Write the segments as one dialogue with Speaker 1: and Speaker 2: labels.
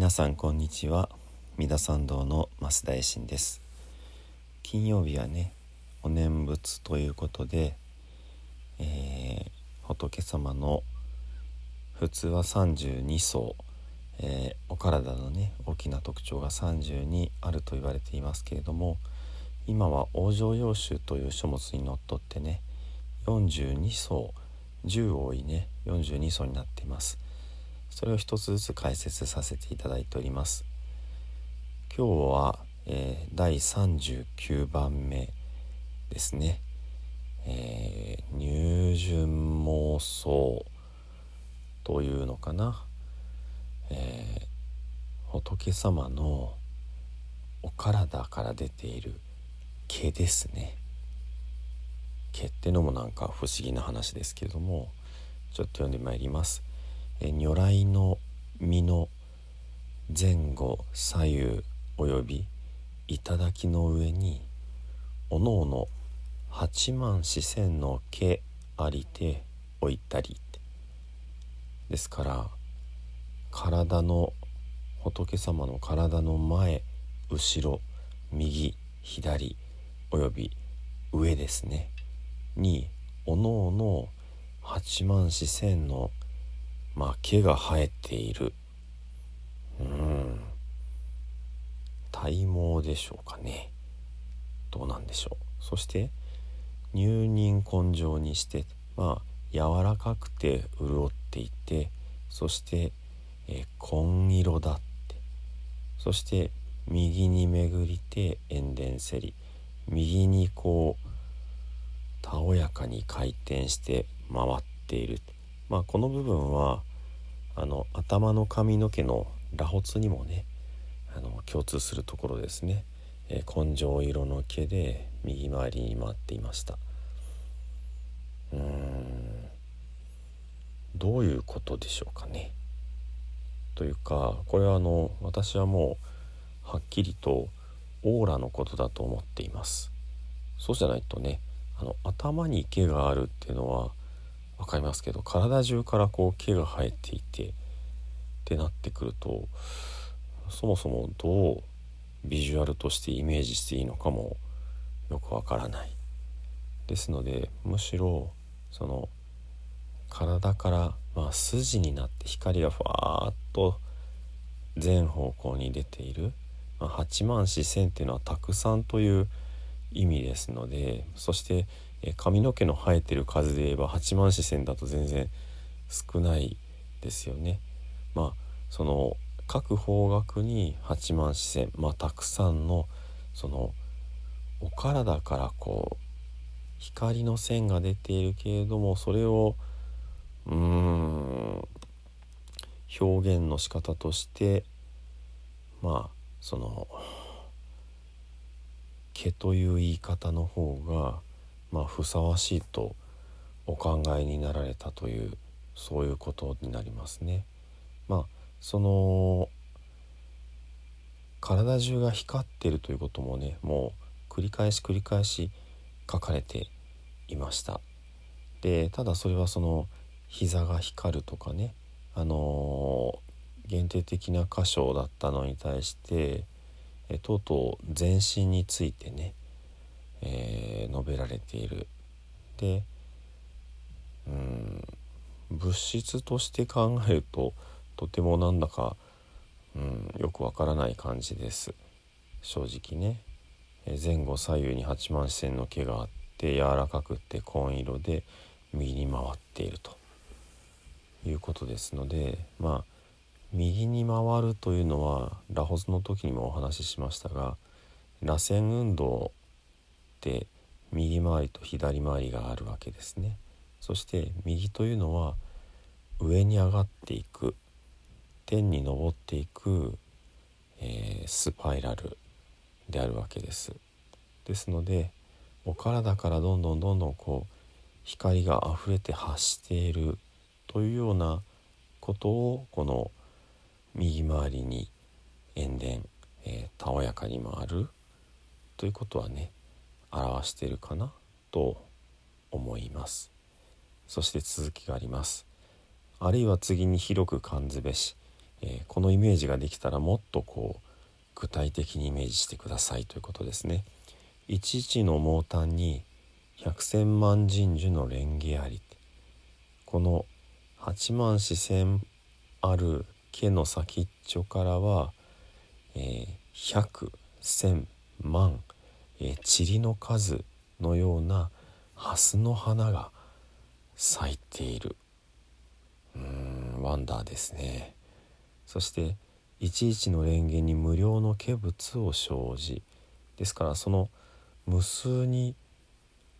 Speaker 1: 皆さんこんにちは。三田参道の増田衛進です。金曜日はねお念仏ということで、えー、仏様の普通は32層、えー、お体のね大きな特徴が32あると言われていますけれども今は往生要集という書物にのっとってね42層10多いね42層になっています。それを一つずつ解説させていただいております。今日は、えー、第39番目ですね、えー、入順妄想というのかな、えー、仏様のお体から出ている毛ですね。毛ってのもなんか不思議な話ですけれどもちょっと読んでまいります。え如来の身の前後左右および頂の上におのおの八万四千の毛ありて置いたりですから体の仏様の体の前後ろ右左および上ですね。におのおの八万四千のまあ毛が生えている。うん。体毛でしょうかね。どうなんでしょう。そして入任根性にしてまあ柔らかくて潤っていてそしてえ紺色だって。そして右に巡りて塩田せり。右にこうたおやかに回転して回っている。まあこの部分はあの頭の髪の毛の螺髪にもねあの共通するところですね、えー、根性色の毛で右回りに回っていました。うーん。どういうことでしょうかね。というかこれはあの私はもうはっきりとオーラのことだと思っています。そうじゃないとねあの頭に毛があるっていうのは分かりますけど体中からこう毛が生えていてってなってくるとそもそもどうビジュアルとしてイメージしていいのかもよくわからない。ですのでむしろその体から、まあ、筋になって光がふわーっと全方向に出ている、まあ、8万四千っていうのはたくさんという意味ですのでそしてえ髪の毛の生えてる数で言えば8万四千だと全然少ないですよね。まあその各方角に8万四千まあたくさんのそのお体からこう光の線が出ているけれどもそれをうーん表現の仕方としてまあその毛という言い方の方がまあふさわしいとお考えになられたというそういうことになりますね。まあその体中が光ってるということもねもう繰り返し繰り返し書かれていました。でただそれはその膝が光るとかねあのー、限定的な箇所だったのに対してえとうとう全身についてね、えー、述べられている。でうん物質として考えるととてもなんだか、うん、よくわからない感じです正直ね。え前後左右に八幡四線の毛があって柔らかくって紺色で右に回っているということですのでまあ右に回るというのはラホズの時にもお話ししましたが螺旋運動って右回りと左回りがあるわけですね。そして右というのは上に上がっていく天に昇っていく、えー、スパイラルであるわけです。ですのでお体からどんどんどんどんこう光が溢れて発しているというようなことをこの右回りに塩田、えー、たおやかに回るということはね表しているかな？と思います。そして続きがあります。あるいは次に広く感ずべしえー、このイメージができたらもっとこう具体的にイメージしてください。ということですね。一々の毛端に百千万神樹の蓮華あり。この八万四千ある毛の先っちょからは、えー、百千万、え、塵の数のような蓮の花が咲いている。うんワンダーですね。そして一々の蓮華に無料の化物を生じ。ですからその無数に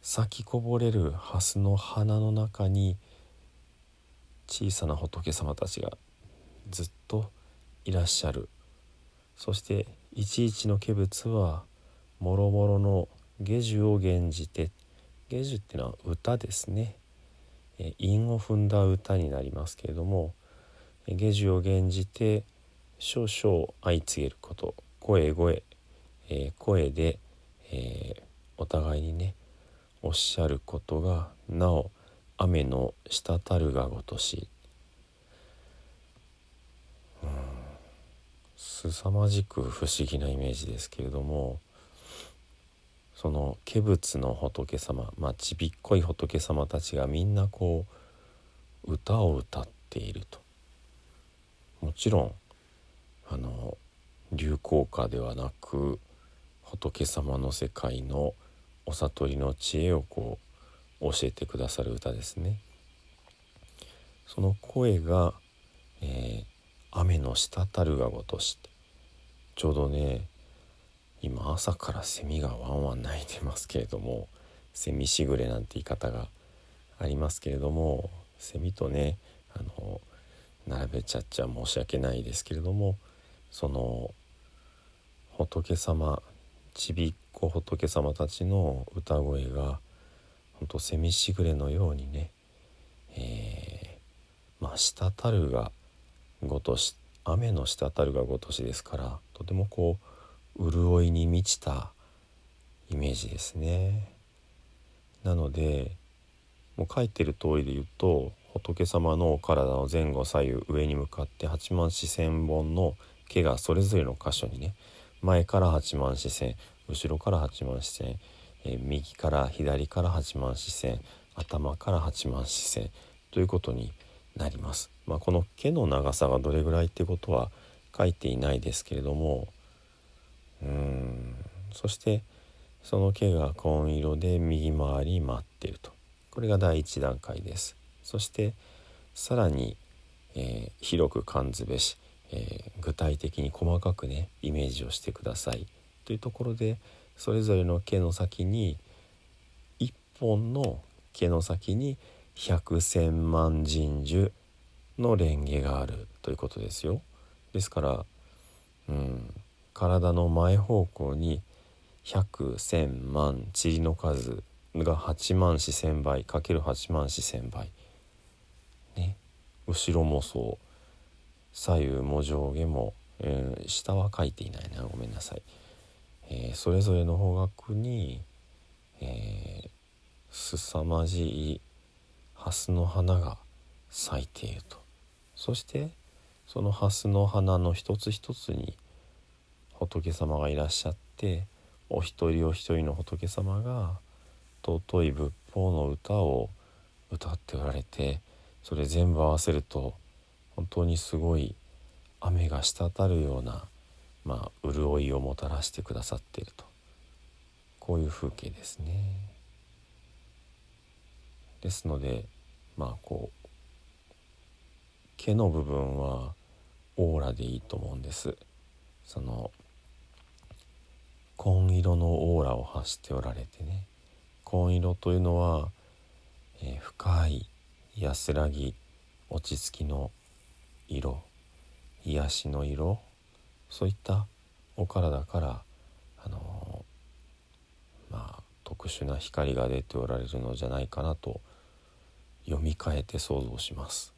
Speaker 1: 咲きこぼれる蓮の花の中に小さな仏様たちがずっといらっしゃる。そして一々の化物はもろもろの下樹を減じて下樹っていうのは歌ですね。韻を踏んだ歌になりますけれども下樹を減じて少々相次げること声声、えー、声で、えー、お互いにねおっしゃることがなお雨の滴るがごとし凄まじく不思議なイメージですけれどもその化仏の仏様まあちびっこい仏様たちがみんなこう歌を歌っているともちろんあの流行歌ではなく仏様の世界のお悟りの知恵をこう教えてくださる歌ですね。その声が、えー、雨の滴るがごとしてちょうどね今朝からセミがワンワン鳴いてますけれどもセミしぐれなんて言い方がありますけれどもセミとねあの並べちゃっちゃ申し訳ないですけれどもその仏様ちびっこ仏様たちの歌声がほんとセミしぐれのようにね、えー、まあ滴るがごとし雨の滴るがごとしですからとてもこう潤いに満ちたイメージですね。なのでもう書いてる通りで言うと仏様のお体の前後左右上に向かって8万四千本の毛がそれぞれの箇所にね前から8万四千後ろから8万四千、えー、右から左から8万四千頭から8万四千ということになります。まあ、この毛の長さがどれぐらいってことは書いていないですけれどもうん。そしてその毛が紺色で右回り待っていると。これが第1段階です。そしてさらに、えー、広く感ずべしえー、具体的に細かくねイメージをしてください。というところでそれぞれの毛の先に1本の毛の先に百千万神樹の蓮華があるということですよ。ですから、うん、体の前方向に百千万塵の数が8万四千倍かける8万四千倍。ね。後ろもそう。左右も上下も、えー、下は書いていないなごめんなさい、えー、それぞれの方角に、えー、凄まじい蓮の花が咲いていると。そしてその蓮の花の一つ一つに仏様がいらっしゃってお一人お一人の仏様が尊い仏法の歌を歌っておられてそれ全部合わせると本当にすごい雨が滴るような、まあ、潤いをもたらしてくださっているとこういう風景ですね。ですのでまあこう毛の部分はオーラでいいと思うんです。その紺色のオーラを発しておられてね。紺色というのは、えー、深い安らぎ落ち着きの色癒しの色そういったお体からあのまあ特殊な光が出ておられるのじゃないかなと読み替えて想像します。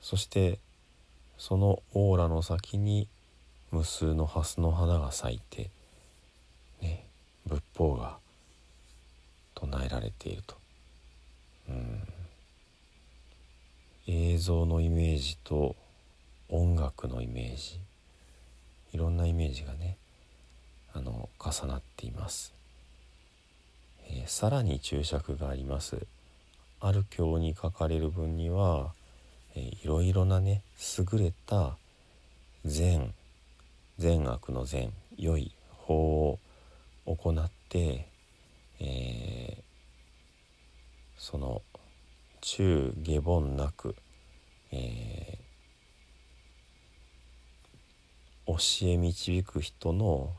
Speaker 1: そしてそのオーラの先に無数の蓮の花が咲いて法が唱えられていると。映像のイメージと音楽のイメージ。いろんなイメージがねあの重なっています、えー、さらに注釈があります。ある経に書かれる分には、えー、いろいろなね優れた善善悪の善良い法を行って、えー、その中下凡なく、えー、教え導く人の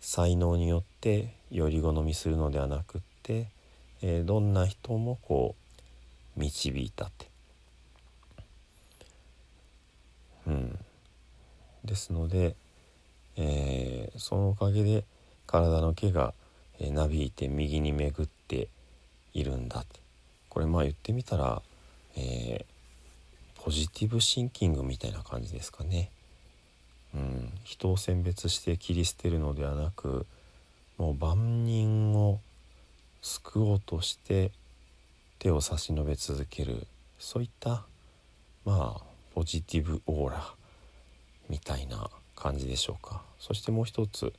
Speaker 1: 才能によってより好みするのではなくって、えー、どんな人もこう導いたって。うん、ですので、えー、そのおかげで体の毛が、えー、なびいて右に巡っているんだってこれまあ言ってみたら、えー、ポジティブシンキングみたいな感じですかね。うん、人を選別して切り捨てるのではなくもう万人を救おうとして手を差し伸べ続けるそういったまあポジティブオーラみたいな感じでしょうかそしてもう一つ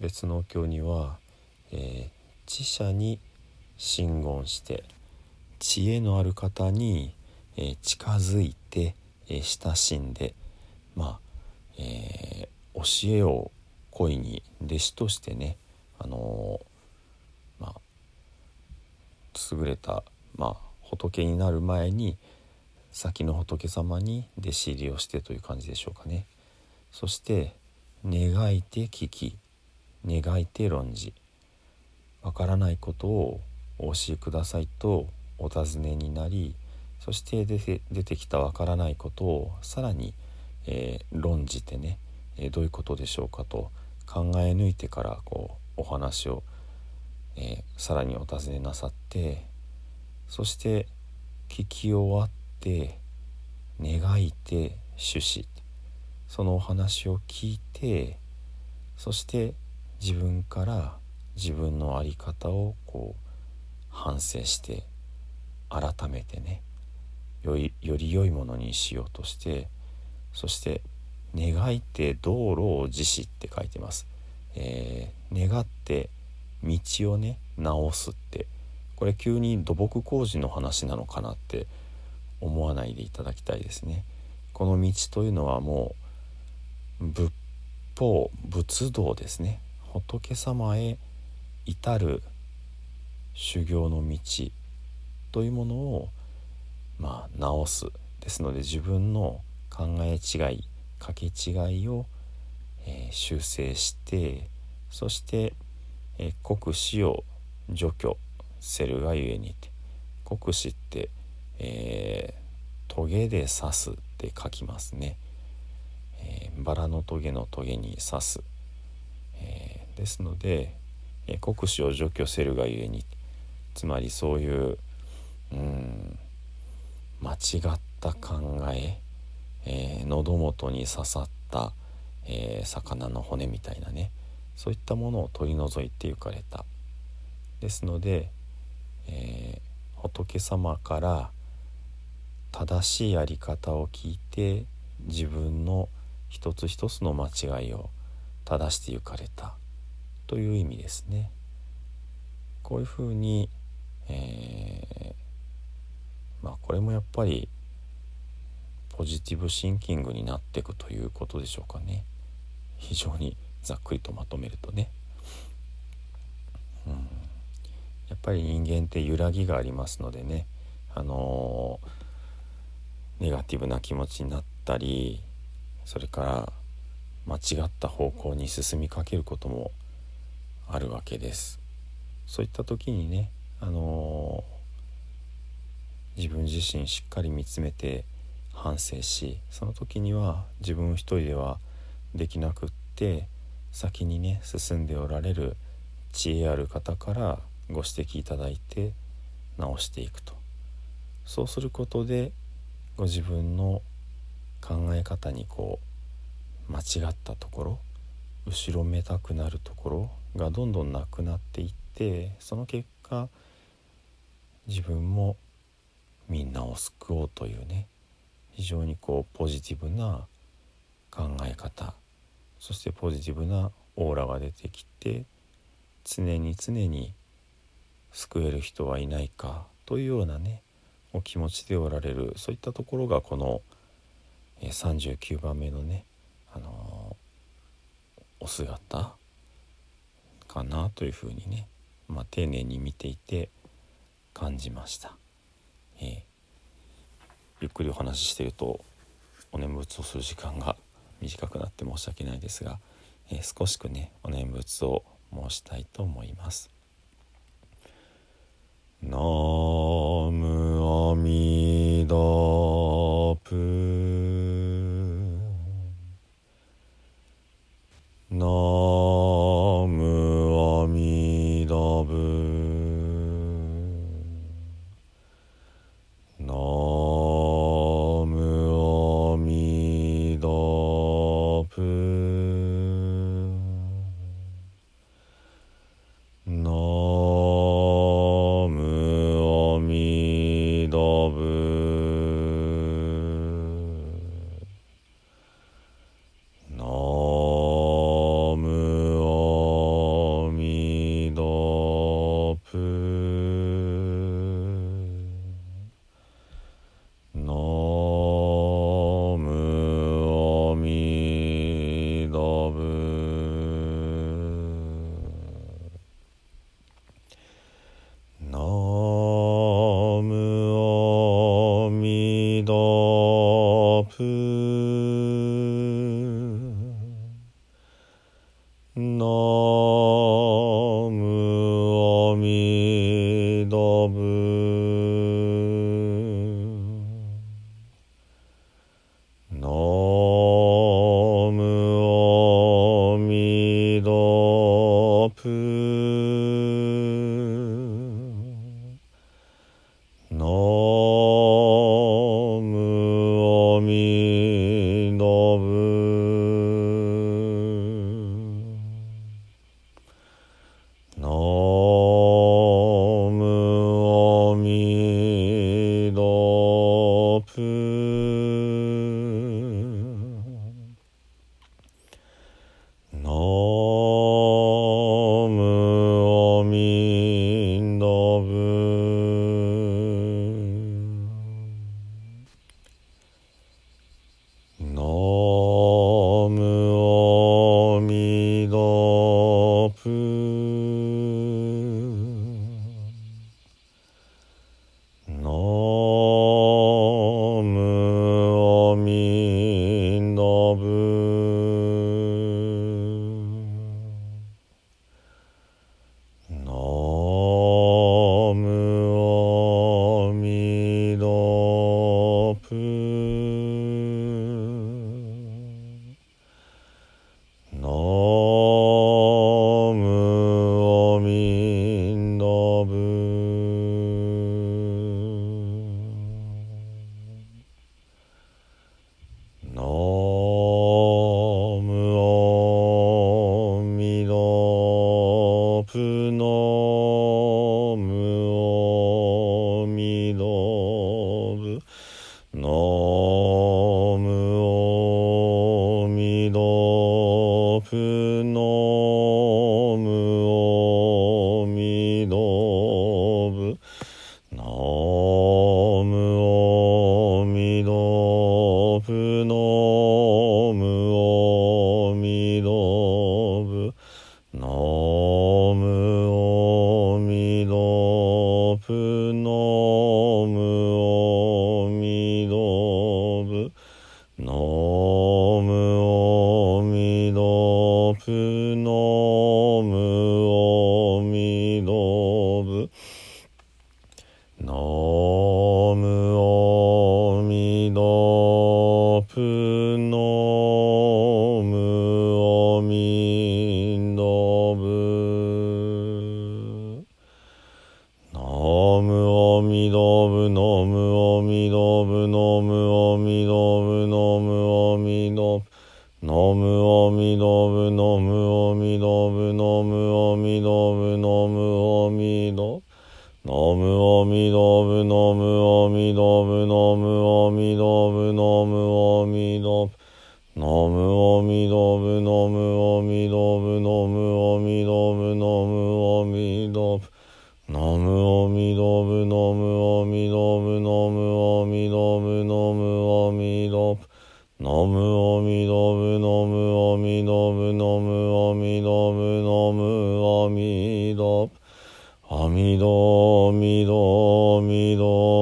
Speaker 1: 別のお経には、えー、知者に真言して知恵のある方に、えー、近づいて、えー、親しんでまあえー、教えを恋に弟子としてね、あの、まあ、優れた、まあ、仏になる前に先の仏様に弟子入りをしてという感じでしょうかね。そして願いて聞き願いて論じわからないことをお教えくださいとお尋ねになりそして出て出てきたわからないことをさらにえー、論じてね、えー、どういうことでしょうかと考え抜いてからこうお話を、えー、さらにお尋ねなさってそして聞き終わって願いて趣旨そのお話を聞いてそして自分から自分の在り方をこう反省して改めてねよりより良いものにしようとしてそして「願いて道路を自死」って書いてます。えー、願って道をね直すってこれ急に土木工事の話なのかなって思わないでいただきたいですね。この道というのはもう仏法仏道ですね仏様へ至る修行の道というものをまあ直すですので自分の考え違い掛け違いを、えー、修正してそして、えー、国死を除去せるがゆえにって国死って、えー、トゲで刺すって書きますね、えー、バラのトゲのトゲに刺す、えー、ですので、え、国死を除去せるがゆえにつまりそういううん間違った考ええー、喉元に刺さった、えー、魚の骨みたいなねそういったものを取り除いてゆかれた。ですので、えー、仏様から正しいやり方を聞いて自分の一つ一つの間違いを正してゆかれた。という意味ですね。こういうふうに、えー、まあこれもやっぱりポジティブシンキングになっていくということでしょうかね。非常にざっくりとまとめるとね、うん、やっぱり人間って揺らぎがありますのでね。あのー、ネガティブな気持ちになったりそれから間違った方向に進みかけることもあるわけです。そういった時にねあのー、自分自身しっかり見つめて反省しその時には自分一人ではできなくって先にね進んでおられる知恵ある方からご指摘いただいて直していくと。そうすることでご自分の考え方にこう間違ったところ後ろめたくなるところがどんどんなくなっていってその結果自分もみんなを救おうというね非常にこうポジティブな考え方そしてポジティブなオーラが出てきて常に常に救える人はいないかというようなねお気持ちでおられるそういったところがこの39番目のね、あの、お姿かなというふうにね、まあ、丁寧に見ていて感じました。えー、ゆっくりお話ししてるとお念仏をする時間が短くなって申し訳ないですが、えー、少しくねお念仏を申したいと思います。ナムアミダプナ
Speaker 2: ノムア
Speaker 1: ミダブナムアミダブナムアミダブ。ノブのむおみのむのむおみののむおみのむのむおみのむのむおみのむのむおみののむおみのむのむおみのむのむおみのむのむおみののむおみのむのむおみのむのむおみのむのむおみのむナムオミドブノムオミドブノムオミドブノムオミドブノムオミドブノムオミドブノムオミドブノムオミドブアミドミドミド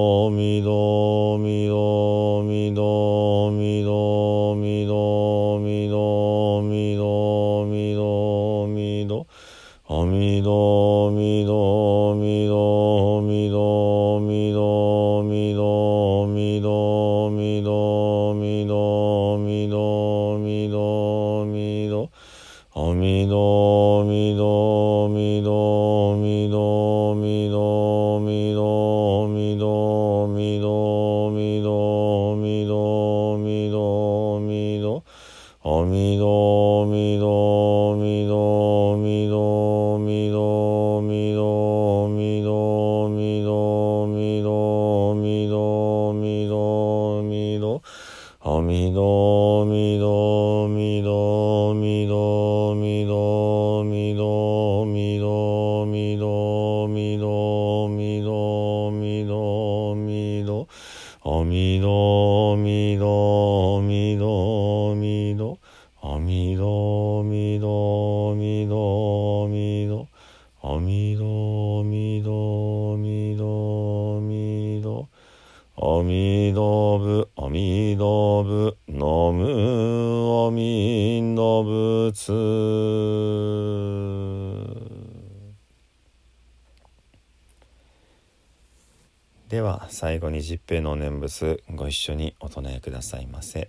Speaker 1: は最後に十平の念仏ご一緒にお唱えくださいませ。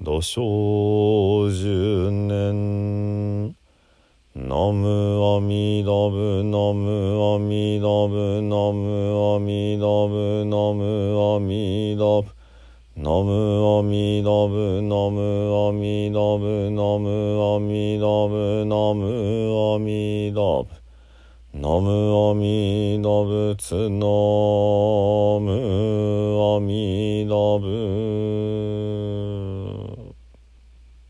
Speaker 1: 土生十年。ナムアミダブナムアミダブナムアミダブナムアミダブナムアミダブナムアミダブナムアミダブナムアミダブノムアミノブツノムアミノブ